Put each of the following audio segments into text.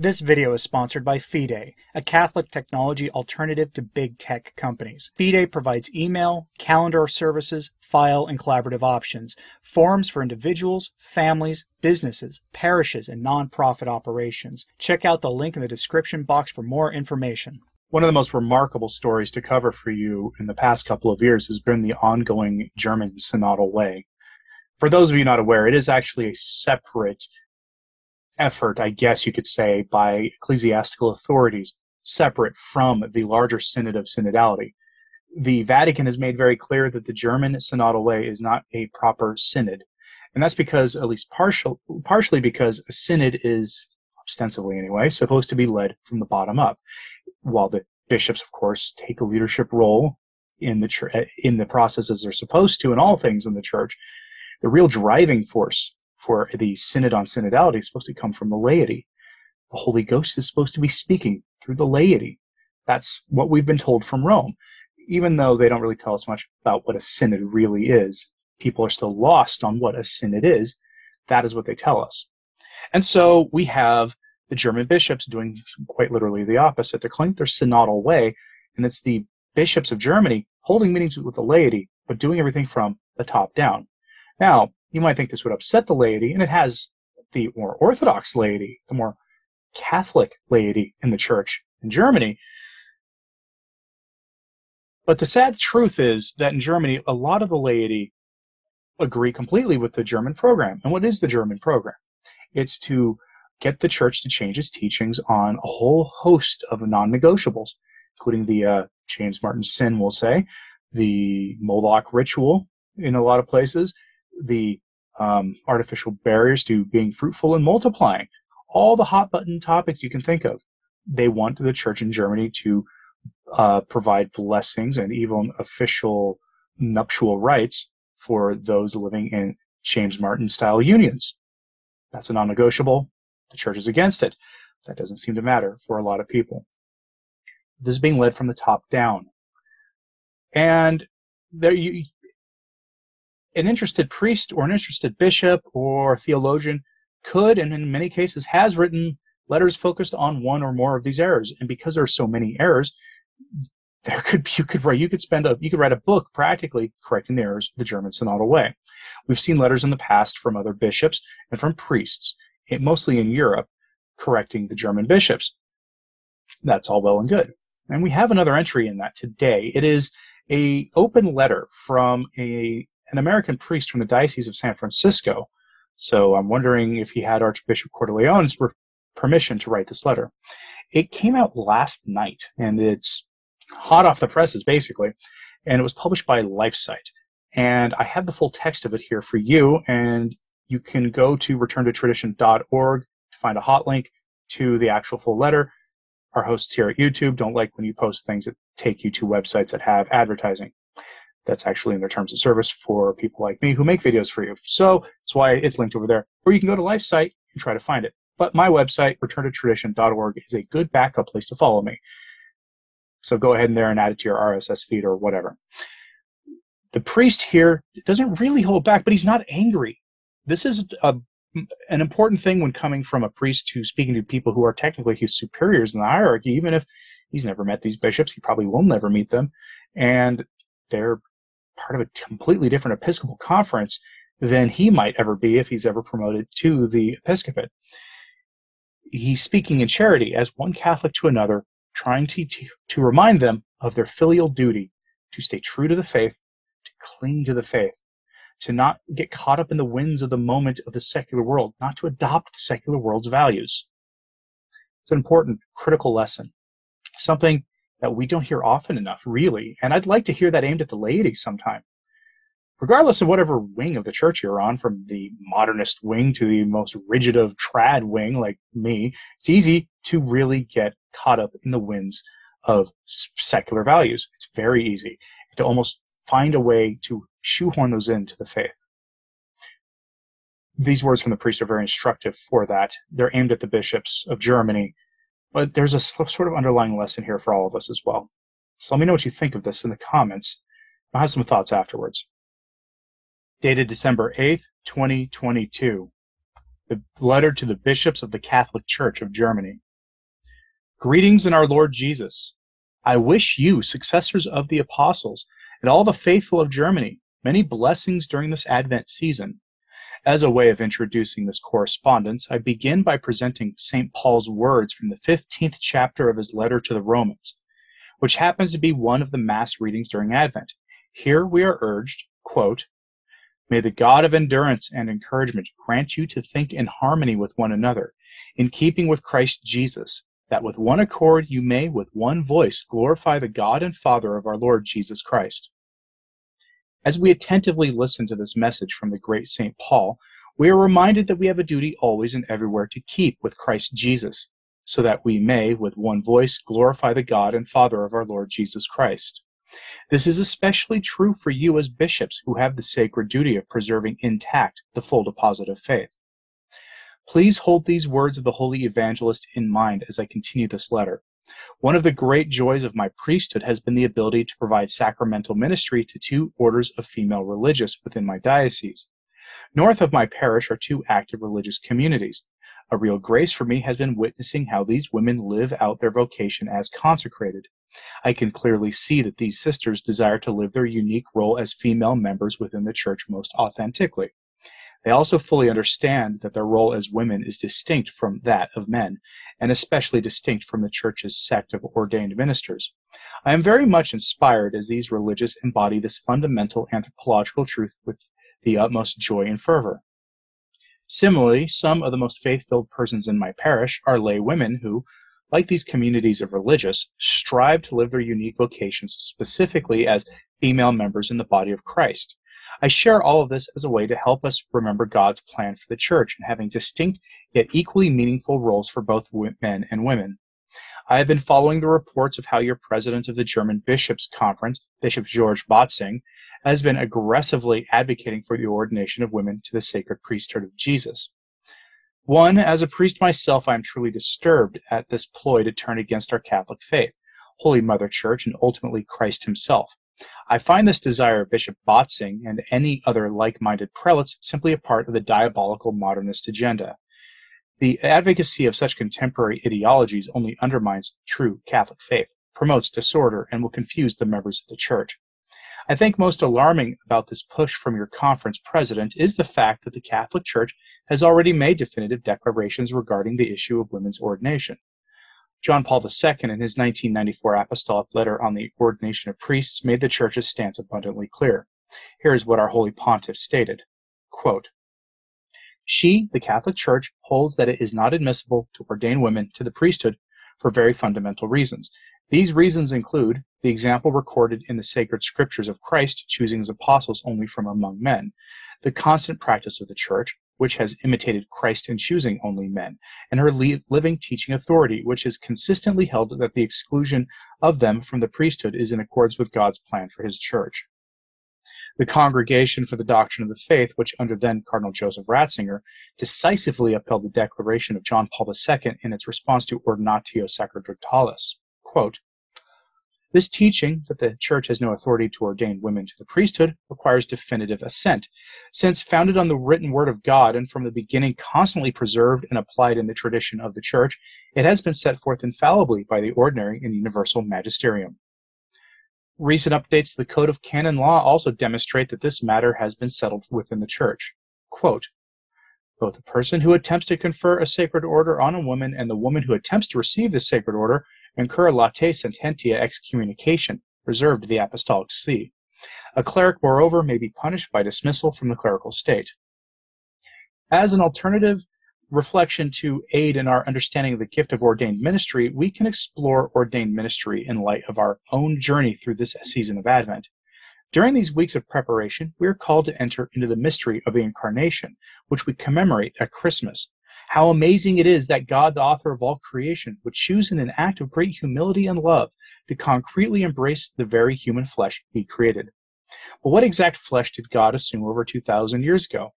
This video is sponsored by FIDE, a Catholic technology alternative to big tech companies. FIDE provides email, calendar services, file, and collaborative options, forums for individuals, families, businesses, parishes, and nonprofit operations. Check out the link in the description box for more information. One of the most remarkable stories to cover for you in the past couple of years has been the ongoing German synodal way. For those of you not aware, it is actually a separate effort, I guess you could say, by ecclesiastical authorities separate from the larger synod of synodality. The Vatican has made very clear that the German synodal way is not a proper synod. And that's because, at least partial, partially because a synod is, ostensibly anyway, supposed to be led from the bottom up, while the bishops, of course, take a leadership role in the in the process as they're supposed to in all things in the church. The real driving force for the synod on synodality is supposed to come from the laity. The Holy Ghost is supposed to be speaking through the laity. That's what we've been told from Rome. Even though they don't really tell us much about what a synod really is, people are still lost on what a synod is. That is what they tell us. And so we have the German bishops doing quite literally the opposite. They're calling it their synodal way, and it's the bishops of Germany holding meetings with the laity, but doing everything from the top down. Now, you might think this would upset the laity, and it has the more Orthodox laity, the more Catholic laity in the church in Germany. But the sad truth is that in Germany, a lot of the laity agree completely with the German program. And what is the German program? It's to get the church to change its teachings on a whole host of non negotiables, including the uh, James Martin sin, we'll say, the Moloch ritual in a lot of places, the um, artificial barriers to being fruitful and multiplying, all the hot button topics you can think of. They want the church in Germany to uh, provide blessings and even official nuptial rites for those living in James Martin style unions. That's a non negotiable. The church is against it. That doesn't seem to matter for a lot of people. This is being led from the top down. And there you, an interested priest or an interested bishop or theologian could, and in many cases has written letters focused on one or more of these errors. And because there are so many errors, there could you could write you could spend a you could write a book practically correcting the errors the German synodal way. We've seen letters in the past from other bishops and from priests, eh, mostly in Europe, correcting the German bishops. That's all well and good. And we have another entry in that today. It is a open letter from a an American priest from the Diocese of San Francisco. So I'm wondering if he had Archbishop Cordileone's permission to write this letter. It came out last night, and it's hot off the presses, basically, and it was published by LifeSite. And I have the full text of it here for you, and you can go to returntotradition.org to find a hot link to the actual full letter. Our hosts here at YouTube don't like when you post things that take you to websites that have advertising that's actually in their terms of service for people like me who make videos for you. So that's why it's linked over there. Or you can go to LifeSite and try to find it. But my website, returntotradition.org, is a good backup place to follow me. So go ahead in there and add it to your RSS feed or whatever. The priest here doesn't really hold back, but he's not angry. This is a, an important thing when coming from a priest who's speaking to people who are technically his superiors in the hierarchy, even if he's never met these bishops, he probably will never meet them. And they're part of a completely different Episcopal conference than he might ever be if he's ever promoted to the episcopate. He's speaking in charity as one Catholic to another, trying to, to, remind them of their filial duty to stay true to the faith, to cling to the faith, to not get caught up in the winds of the moment of the secular world, not to adopt the secular world's values. It's an important, critical lesson, something that we don't hear often enough, really. And I'd like to hear that aimed at the laity sometime. Regardless of whatever wing of the church you're on, from the modernist wing to the most rigid of trad wing like me, it's easy to really get caught up in the winds of secular values. It's very easy to almost find a way to shoehorn those into the faith. These words from the priest are very instructive for that. They're aimed at the bishops of Germany but there's a sort of underlying lesson here for all of us as well. So let me know what you think of this in the comments. I'll have some thoughts afterwards. Dated December 8th, 2022. The letter to the bishops of the Catholic Church of Germany. Greetings in our Lord Jesus. I wish you, successors of the apostles, and all the faithful of Germany, many blessings during this Advent season. As a way of introducing this correspondence, I begin by presenting St. Paul's words from the 15th chapter of his letter to the Romans, which happens to be one of the Mass readings during Advent. Here we are urged, quote, May the God of endurance and encouragement grant you to think in harmony with one another, in keeping with Christ Jesus, that with one accord you may with one voice glorify the God and Father of our Lord Jesus Christ. As we attentively listen to this message from the great St. Paul, we are reminded that we have a duty always and everywhere to keep with Christ Jesus, so that we may, with one voice, glorify the God and Father of our Lord Jesus Christ. This is especially true for you as bishops who have the sacred duty of preserving intact the full deposit of faith. Please hold these words of the Holy Evangelist in mind as I continue this letter. One of the great joys of my priesthood has been the ability to provide sacramental ministry to two orders of female religious within my diocese. North of my parish are two active religious communities. A real grace for me has been witnessing how these women live out their vocation as consecrated. I can clearly see that these sisters desire to live their unique role as female members within the church most authentically. They also fully understand that their role as women is distinct from that of men, and especially distinct from the Church's sect of ordained ministers. I am very much inspired as these religious embody this fundamental anthropological truth with the utmost joy and fervor. Similarly, some of the most faith-filled persons in my parish are lay women who, like these communities of religious, strive to live their unique vocations specifically as female members in the body of Christ. I share all of this as a way to help us remember God's plan for the church and having distinct yet equally meaningful roles for both men and women. I have been following the reports of how your president of the German Bishops' Conference, Bishop George Bätzing, has been aggressively advocating for the ordination of women to the sacred priesthood of Jesus. One, as a priest myself, I am truly disturbed at this ploy to turn against our Catholic faith, Holy Mother Church, and ultimately Christ himself. I find this desire of Bishop Bätzing and any other like-minded prelates simply a part of the diabolical modernist agenda. The advocacy of such contemporary ideologies only undermines true Catholic faith, promotes disorder, and will confuse the members of the Church. I think most alarming about this push from your conference president is the fact that the Catholic Church has already made definitive declarations regarding the issue of women's ordination. John Paul II, in his 1994 apostolic letter on the ordination of priests, made the Church's stance abundantly clear. Here is what our Holy Pontiff stated Quote, She, the Catholic Church, holds that it is not admissible to ordain women to the priesthood for very fundamental reasons. These reasons include the example recorded in the sacred scriptures of Christ choosing his apostles only from among men, the constant practice of the Church, which has imitated Christ in choosing only men, and her living teaching authority, which has consistently held that the exclusion of them from the priesthood is in accordance with God's plan for his church. The Congregation for the Doctrine of the Faith, which under then Cardinal Joseph Ratzinger decisively upheld the declaration of John Paul II in its response to Ordinatio Sacerdotalis. Quote, this teaching, that the Church has no authority to ordain women to the priesthood, requires definitive assent, since founded on the written word of God and from the beginning constantly preserved and applied in the tradition of the Church, it has been set forth infallibly by the ordinary and universal magisterium. Recent updates to the Code of Canon Law also demonstrate that this matter has been settled within the Church. Quote, both the person who attempts to confer a sacred order on a woman and the woman who attempts to receive the sacred order incur latae sententiae excommunication, reserved to the Apostolic See. A cleric, moreover, may be punished by dismissal from the clerical state. As an alternative reflection to aid in our understanding of the gift of ordained ministry, we can explore ordained ministry in light of our own journey through this season of Advent. During these weeks of preparation, we are called to enter into the mystery of the Incarnation, which we commemorate at Christmas, how amazing it is that God, the author of all creation, would choose in an act of great humility and love to concretely embrace the very human flesh he created. But what exact flesh did God assume over 2,000 years ago?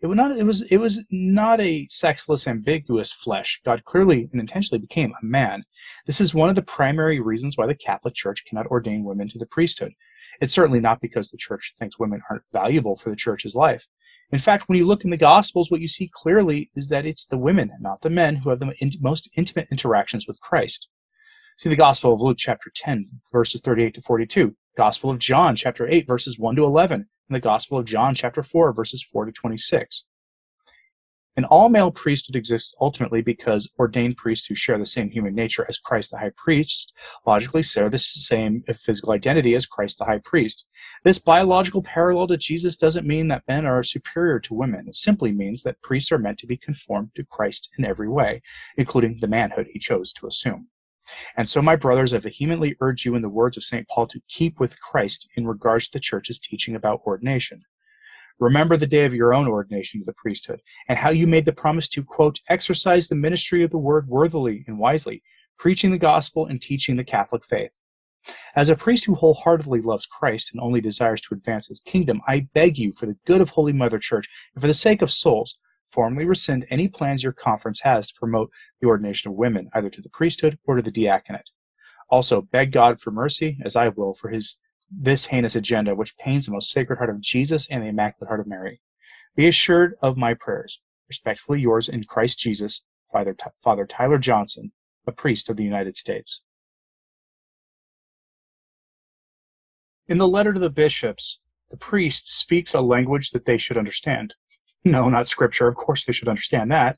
It was, not, it, was, it was not a sexless, ambiguous flesh. God clearly and intentionally became a man. This is one of the primary reasons why the Catholic Church cannot ordain women to the priesthood. It's certainly not because the Church thinks women aren't valuable for the Church's life. In fact, when you look in the Gospels, what you see clearly is that it's the women, not the men, who have the most intimate interactions with Christ. See the Gospel of Luke, chapter 10, verses 38 to 42, Gospel of John, chapter 8, verses 1 to 11, and the Gospel of John, chapter 4, verses 4 to 26. An all male priesthood exists ultimately because ordained priests who share the same human nature as Christ the high priest logically share the same physical identity as Christ the high priest. This biological parallel to Jesus doesn't mean that men are superior to women. It simply means that priests are meant to be conformed to Christ in every way, including the manhood he chose to assume. And so, my brothers, I vehemently urge you in the words of St. Paul to keep with Christ in regards to the church's teaching about ordination. Remember the day of your own ordination to the priesthood, and how you made the promise to, quote, exercise the ministry of the word worthily and wisely, preaching the gospel and teaching the Catholic faith. As a priest who wholeheartedly loves Christ and only desires to advance his kingdom, I beg you, for the good of Holy Mother Church and for the sake of souls, formally rescind any plans your conference has to promote the ordination of women, either to the priesthood or to the diaconate. Also, beg God for mercy, as I will, for his this heinous agenda which pains the most sacred heart of Jesus and the Immaculate Heart of Mary. Be assured of my prayers. Respectfully yours in Christ Jesus, Father, T- Father Tyler Johnson, a priest of the United States. In the letter to the bishops, the priest speaks a language that they should understand. No, not scripture. Of course they should understand that.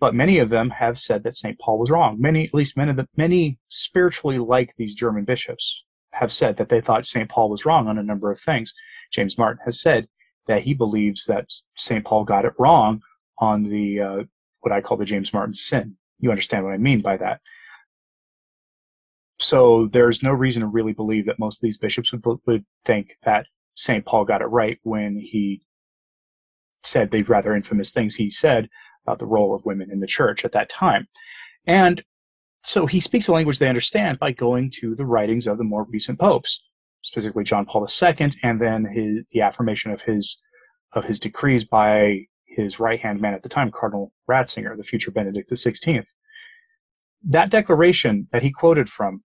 But many of them have said that St. Paul was wrong. Many, at least many of the, many spiritually like these German bishops have said that they thought St. Paul was wrong on a number of things. James Martin has said that he believes that St. Paul got it wrong on the uh, what I call the James Martin sin. You understand what I mean by that. So there's no reason to really believe that most of these bishops would, would think that St. Paul got it right when he said the rather infamous things he said about the role of women in the church at that time. And so he speaks a language they understand by going to the writings of the more recent popes, specifically John Paul II, and then his, the affirmation of his of his decrees by his right hand man at the time, Cardinal Ratzinger, the future Benedict XVI. That declaration that he quoted from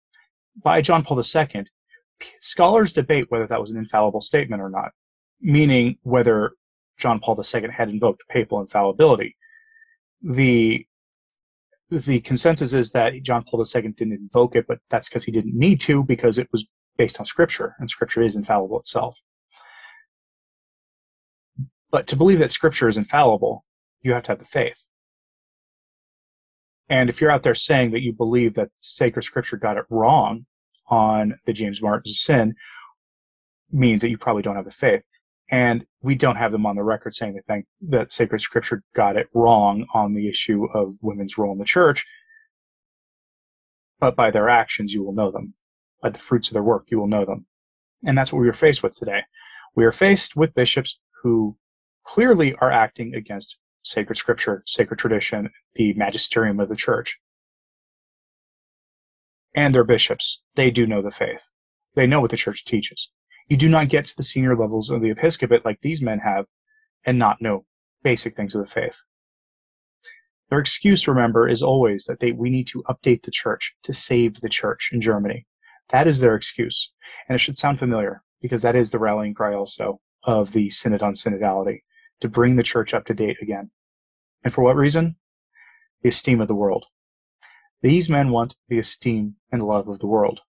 by John Paul II, scholars debate whether that was an infallible statement or not, meaning whether John Paul II had invoked papal infallibility. The the consensus is that John Paul II didn't invoke it, but that's because he didn't need to because it was based on Scripture, and Scripture is infallible itself. But to believe that Scripture is infallible, you have to have the faith. And if you're out there saying that you believe that sacred Scripture got it wrong on the James Martin sin, means that you probably don't have the faith. And we don't have them on the record saying they think that sacred scripture got it wrong on the issue of women's role in the church. But by their actions, you will know them. By the fruits of their work, you will know them. And that's what we are faced with today. We are faced with bishops who clearly are acting against sacred scripture, sacred tradition, the magisterium of the church. And they're bishops. They do know the faith. They know what the church teaches. You do not get to the senior levels of the episcopate like these men have and not know basic things of the faith. Their excuse, remember, is always that they, we need to update the church to save the church in Germany. That is their excuse. And it should sound familiar because that is the rallying cry also of the Synod on Synodality to bring the church up to date again. And for what reason? The esteem of the world. These men want the esteem and love of the world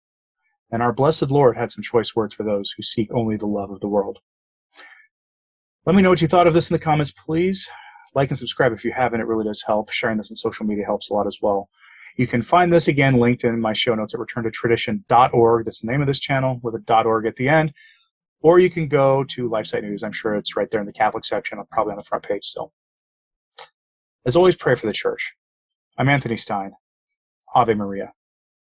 and our blessed Lord had some choice words for those who seek only the love of the world. Let me know what you thought of this in the comments, please. Like and subscribe if you haven't, it really does help. Sharing this on social media helps a lot as well. You can find this again linked in my show notes at returntotradition.org. That's the name of this channel with a .org at the end. Or you can go to LifeSite News. I'm sure it's right there in the Catholic section, probably on the front page still. As always, pray for the church. I'm Anthony Stine. Ave Maria.